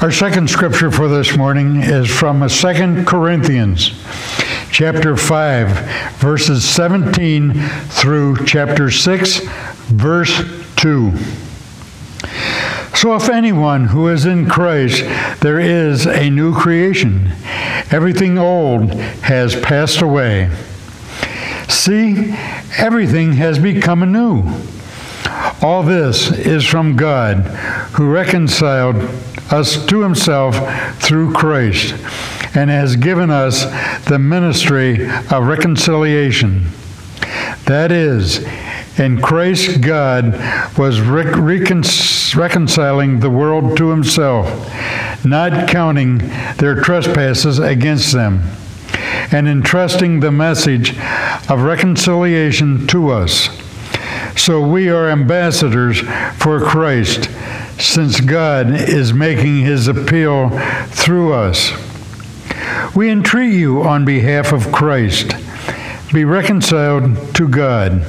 Our second scripture for this morning is from 2 Corinthians chapter 5 verses 17 through chapter 6 verse 2. So if anyone who is in Christ, there is a new creation. Everything old has passed away. See, everything has become anew. All this is from God, who reconciled us to himself through Christ and has given us the ministry of reconciliation. That is, in Christ, God was recon- reconciling the world to himself, not counting their trespasses against them, and entrusting the message of reconciliation to us. So we are ambassadors for Christ since God is making his appeal through us. We entreat you on behalf of Christ, be reconciled to God.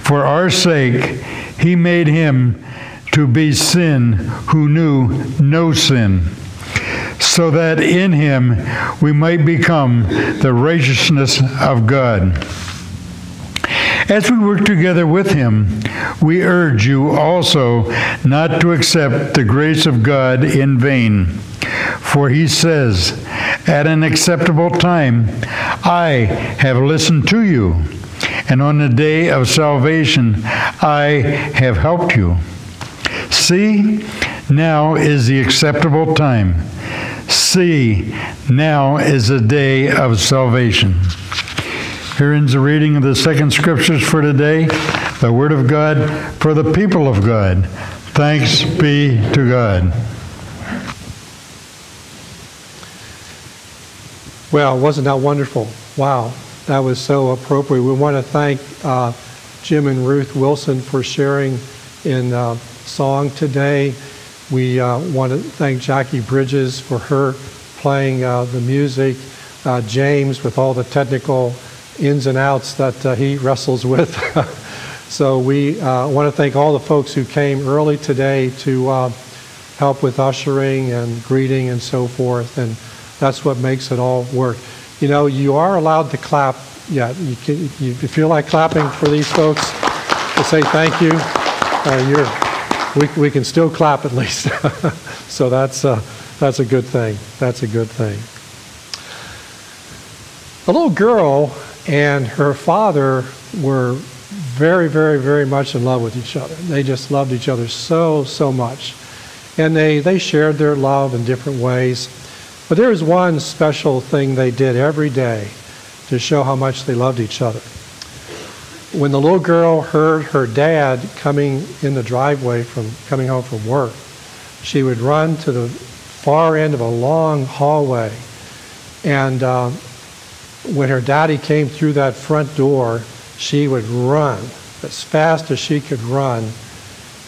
For our sake, he made him to be sin who knew no sin, so that in him we might become the righteousness of God. As we work together with him, we urge you also not to accept the grace of God in vain. For he says, At an acceptable time, I have listened to you, and on the day of salvation, I have helped you. See, now is the acceptable time. See, now is the day of salvation. Here ends the reading of the second scriptures for today, the Word of God for the people of God. Thanks be to God. Well, wasn't that wonderful? Wow, that was so appropriate. We want to thank uh, Jim and Ruth Wilson for sharing in uh, song today. We uh, want to thank Jackie Bridges for her playing uh, the music, uh, James with all the technical ins and outs that uh, he wrestles with. so we uh, want to thank all the folks who came early today to uh, help with ushering and greeting and so forth. And that's what makes it all work. You know, you are allowed to clap. Yeah, you can, you, feel like clapping for these folks, to say thank you. Uh, we, we can still clap at least. so that's, uh, that's a good thing. That's a good thing. A little girl and her father were very, very, very much in love with each other. They just loved each other so, so much. And they, they shared their love in different ways. But there was one special thing they did every day to show how much they loved each other. When the little girl heard her dad coming in the driveway from coming home from work, she would run to the far end of a long hallway and uh, when her daddy came through that front door, she would run as fast as she could run.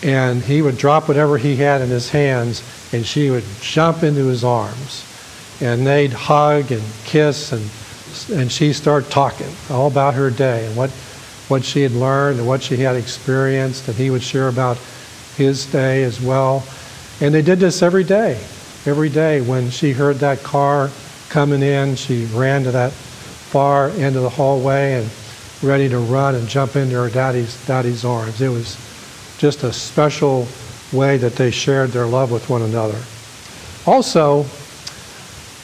And he would drop whatever he had in his hands, and she would jump into his arms. And they'd hug and kiss, and, and she'd start talking all about her day and what, what she had learned and what she had experienced. And he would share about his day as well. And they did this every day. Every day when she heard that car coming in, she ran to that far end of the hallway and ready to run and jump into her daddy's, daddy's arms. It was just a special way that they shared their love with one another. Also,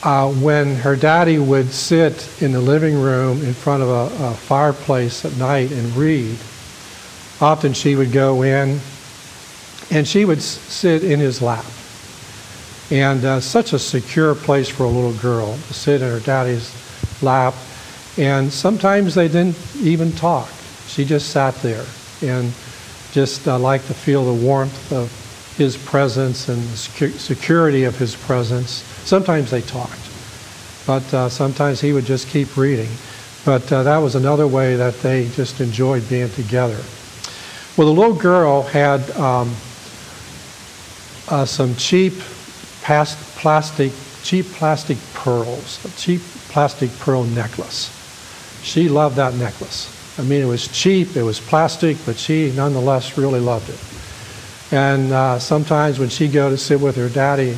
uh, when her daddy would sit in the living room in front of a, a fireplace at night and read, often she would go in and she would sit in his lap. And uh, such a secure place for a little girl to sit in her daddy's lap and sometimes they didn't even talk. She just sat there and just uh, liked to feel the warmth of his presence and the security of his presence. Sometimes they talked, but uh, sometimes he would just keep reading. But uh, that was another way that they just enjoyed being together. Well, the little girl had um, uh, some cheap plastic, cheap plastic pearls, a cheap plastic pearl necklace. She loved that necklace. I mean, it was cheap, it was plastic, but she nonetheless really loved it. And uh, sometimes when she'd go to sit with her daddy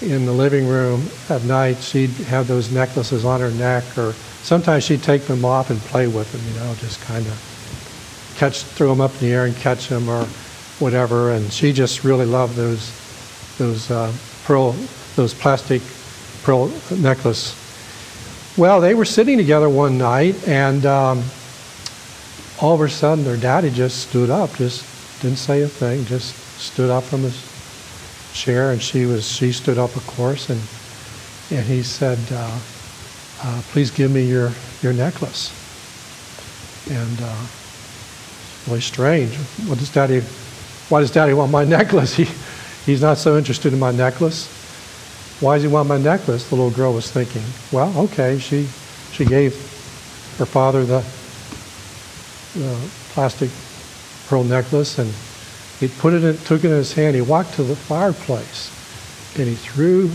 in the living room at night, she'd have those necklaces on her neck, or sometimes she'd take them off and play with them, you know, just kind of catch, throw them up in the air and catch them or whatever. And she just really loved those, those uh, pearl, those plastic pearl necklace. Well, they were sitting together one night, and um, all of a sudden, their daddy just stood up, just didn't say a thing, just stood up from his chair, and she was she stood up, of course, and and he said, uh, uh, "Please give me your your necklace." And uh, really strange. What does Daddy? Why does Daddy want my necklace? He he's not so interested in my necklace. Why does he want my necklace? The little girl was thinking. Well, okay, she she gave her father the, the plastic pearl necklace, and he put it in, took it in his hand. He walked to the fireplace, and he threw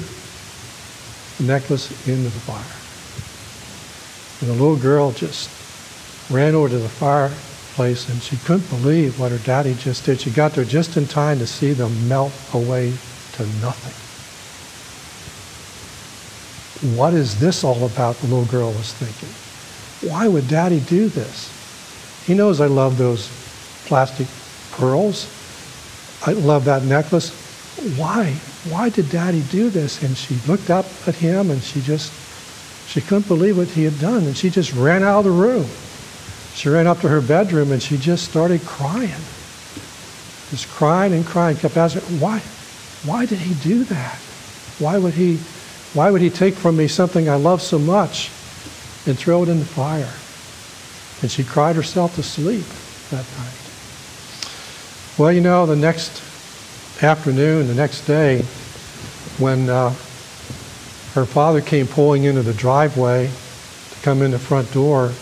the necklace into the fire. And the little girl just ran over to the fireplace, and she couldn't believe what her daddy just did. She got there just in time to see them melt away to nothing. What is this all about? The little girl was thinking. Why would daddy do this? He knows I love those plastic pearls. I love that necklace. Why? Why did daddy do this? And she looked up at him and she just, she couldn't believe what he had done. And she just ran out of the room. She ran up to her bedroom and she just started crying. Just crying and crying, kept asking, why? Why did he do that? Why would he, why would he take from me something I love so much and throw it in the fire? And she cried herself to sleep that night. Well, you know, the next afternoon, the next day, when uh, her father came pulling into the driveway to come in the front door,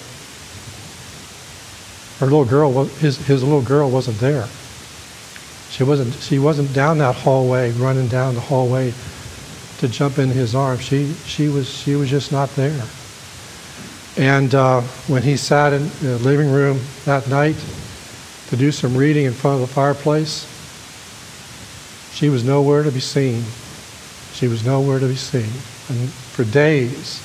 her little girl, his, his little girl wasn't there. She wasn't, she wasn't down that hallway, running down the hallway to jump in his arms. She, she, was, she was just not there. And uh, when he sat in the living room that night to do some reading in front of the fireplace, she was nowhere to be seen. She was nowhere to be seen. And for days,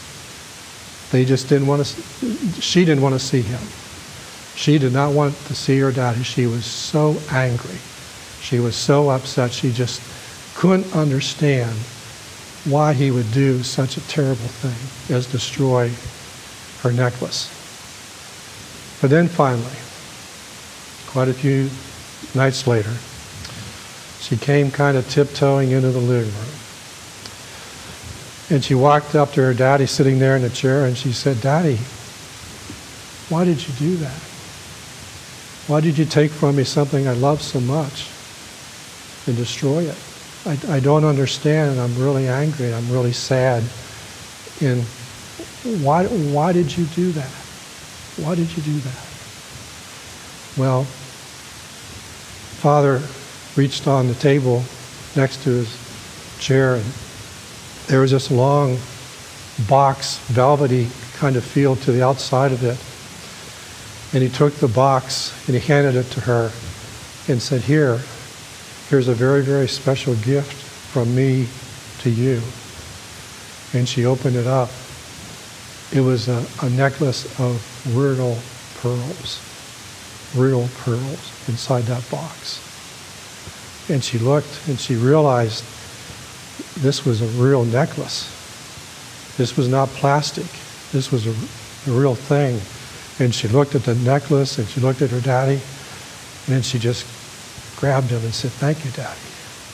they just didn't want to, she didn't want to see him. She did not want to see her daddy. She was so angry. She was so upset. She just couldn't understand why he would do such a terrible thing as destroy her necklace. But then finally, quite a few nights later, she came kind of tiptoeing into the living room. And she walked up to her daddy sitting there in the chair and she said, Daddy, why did you do that? Why did you take from me something I love so much and destroy it? I, I don't understand and I'm really angry and I'm really sad. And why, why did you do that? Why did you do that? Well, Father reached on the table next to his chair, and there was this long box, velvety kind of feel to the outside of it. And he took the box and he handed it to her and said, Here, here's a very, very special gift from me to you. And she opened it up. It was a, a necklace of real pearls, real pearls inside that box. And she looked and she realized this was a real necklace. This was not plastic. This was a, a real thing. And she looked at the necklace and she looked at her daddy. And she just grabbed him and said, Thank you, Daddy.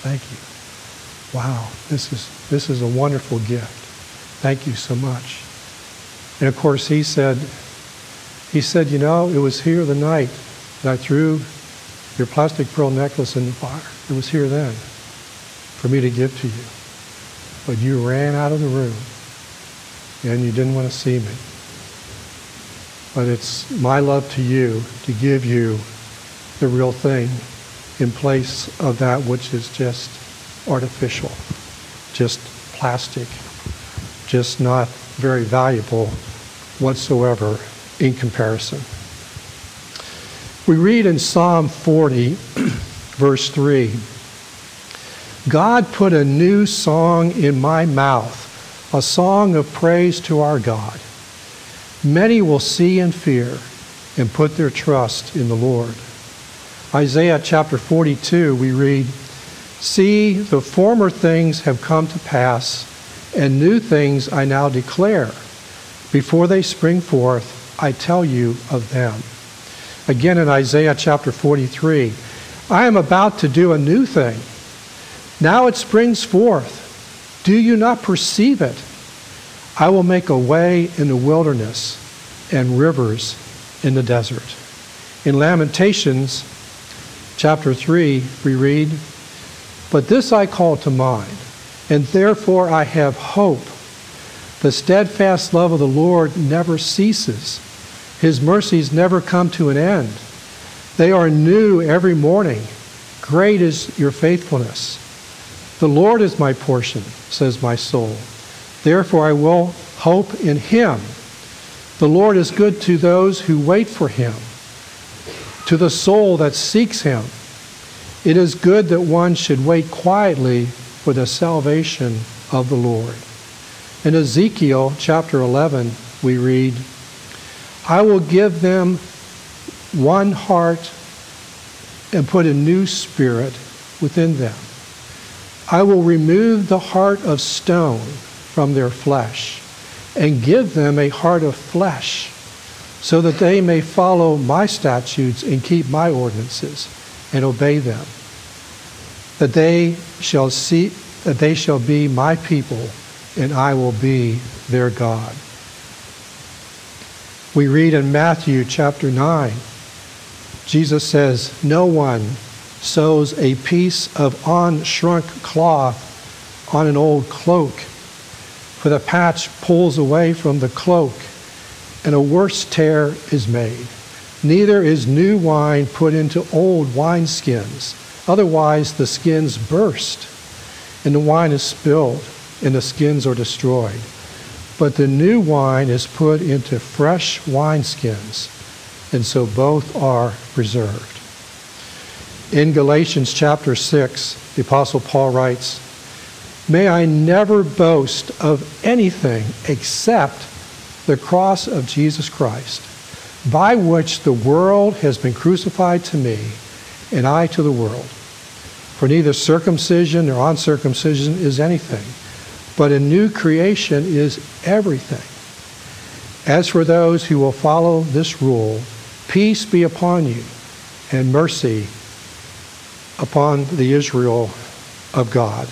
Thank you. Wow, this is, this is a wonderful gift. Thank you so much. And of course, he said, he said, you know, it was here the night that I threw your plastic pearl necklace in the fire. It was here then for me to give to you. But you ran out of the room and you didn't want to see me. But it's my love to you to give you the real thing in place of that which is just artificial, just plastic, just not very valuable whatsoever in comparison. We read in Psalm 40, verse 3 God put a new song in my mouth, a song of praise to our God. Many will see and fear and put their trust in the Lord. Isaiah chapter 42, we read, See, the former things have come to pass, and new things I now declare. Before they spring forth, I tell you of them. Again in Isaiah chapter 43, I am about to do a new thing. Now it springs forth. Do you not perceive it? I will make a way in the wilderness and rivers in the desert. In Lamentations chapter 3, we read, But this I call to mind, and therefore I have hope. The steadfast love of the Lord never ceases, His mercies never come to an end. They are new every morning. Great is your faithfulness. The Lord is my portion, says my soul. Therefore I will hope in him. The Lord is good to those who wait for him, to the soul that seeks him. It is good that one should wait quietly for the salvation of the Lord. In Ezekiel chapter 11, we read, I will give them one heart and put a new spirit within them. I will remove the heart of stone from their flesh and give them a heart of flesh so that they may follow my statutes and keep my ordinances and obey them. That they shall see that they shall be my people and I will be their God. We read in Matthew chapter 9 Jesus says no one sews a piece of unshrunk cloth on an old cloak, for the patch pulls away from the cloak, and a worse tear is made. Neither is new wine put into old wineskins, otherwise the skins burst, and the wine is spilled, and the skins are destroyed. But the new wine is put into fresh wineskins, and so both are preserved. In Galatians chapter 6, the Apostle Paul writes, May I never boast of anything except the cross of Jesus Christ, by which the world has been crucified to me, and I to the world. For neither circumcision nor uncircumcision is anything, but a new creation is everything. As for those who will follow this rule, peace be upon you, and mercy upon the Israel of God.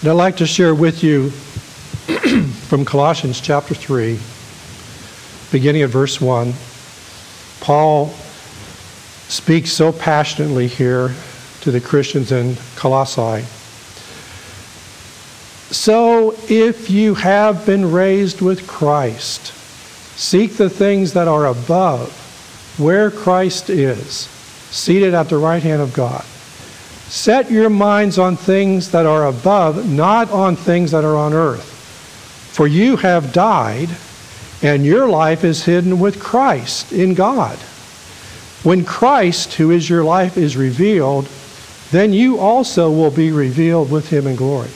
And I'd like to share with you from Colossians chapter 3, beginning at verse 1. Paul speaks so passionately here to the Christians in Colossae. So if you have been raised with Christ, seek the things that are above, where Christ is seated at the right hand of God. Set your minds on things that are above, not on things that are on earth. For you have died, and your life is hidden with Christ in God. When Christ, who is your life, is revealed, then you also will be revealed with him in glory.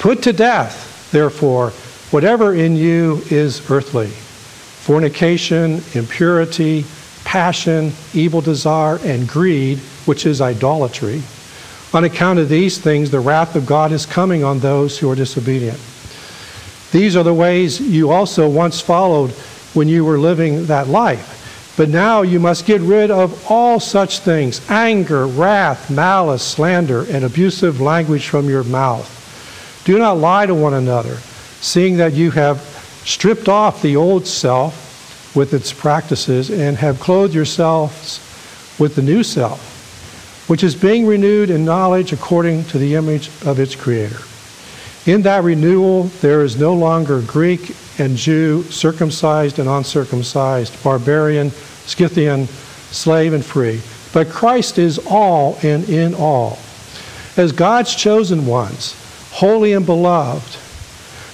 Put to death, therefore, whatever in you is earthly fornication, impurity, passion, evil desire, and greed, which is idolatry. On account of these things, the wrath of God is coming on those who are disobedient. These are the ways you also once followed when you were living that life. But now you must get rid of all such things anger, wrath, malice, slander, and abusive language from your mouth. Do not lie to one another, seeing that you have stripped off the old self with its practices and have clothed yourselves with the new self, which is being renewed in knowledge according to the image of its creator. In that renewal, there is no longer Greek and Jew, circumcised and uncircumcised, barbarian, Scythian, slave and free, but Christ is all and in all. As God's chosen ones, holy and beloved,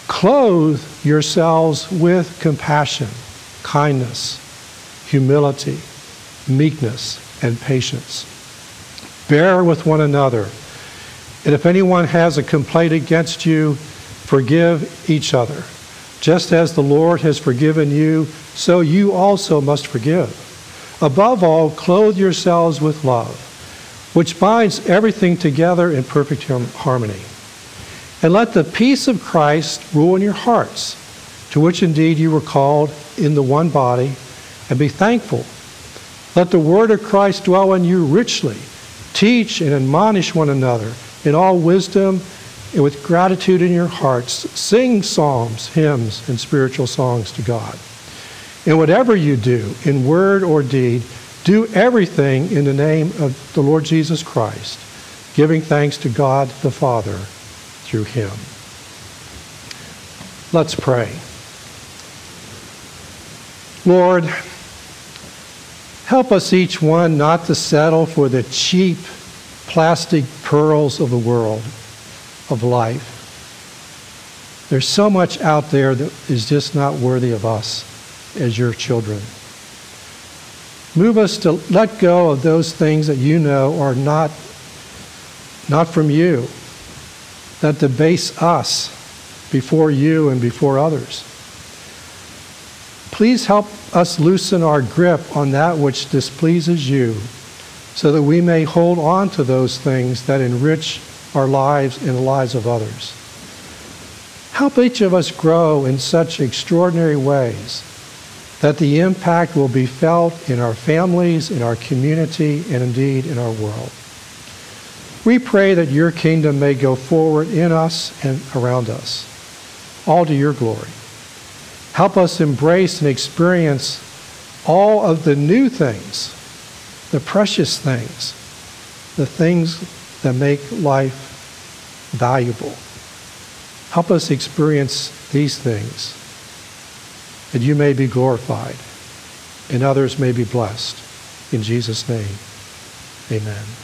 clothe yourselves with compassion kindness, humility, meekness, and patience. Bear with one another And if anyone has a complaint against you, forgive each other. Just as the Lord has forgiven you, so you also must forgive. Above all, clothe yourselves with love, which binds everything together in perfect harmony. And let the peace of Christ rule in your hearts, to which indeed you were called in the one body, and be thankful. Let the word of Christ dwell in you richly. Teach and admonish one another in all wisdom and with gratitude in your hearts. Sing psalms, hymns, and spiritual songs to God. And whatever you do, in word or deed, do everything in the name of the Lord Jesus Christ, giving thanks to God the Father through him. Let's pray. Lord, help us each one not to settle for the cheap plastic pearls of the world of life. There's so much out there that is just not worthy of us as your children. Move us to let go of those things that you know are not, not from you, that debase us before you and before others. Please help us loosen our grip on that which displeases you so that we may hold on to those things that enrich our lives and the lives of others. Help each of us grow in such extraordinary ways that the impact will be felt in our families, in our community, and indeed in our world. We pray that your kingdom may go forward in us and around us, all to your glory. Help us embrace and experience all of the new things, the precious things, the things that make life valuable. Help us experience these things that you may be glorified and others may be blessed. In Jesus' name, amen.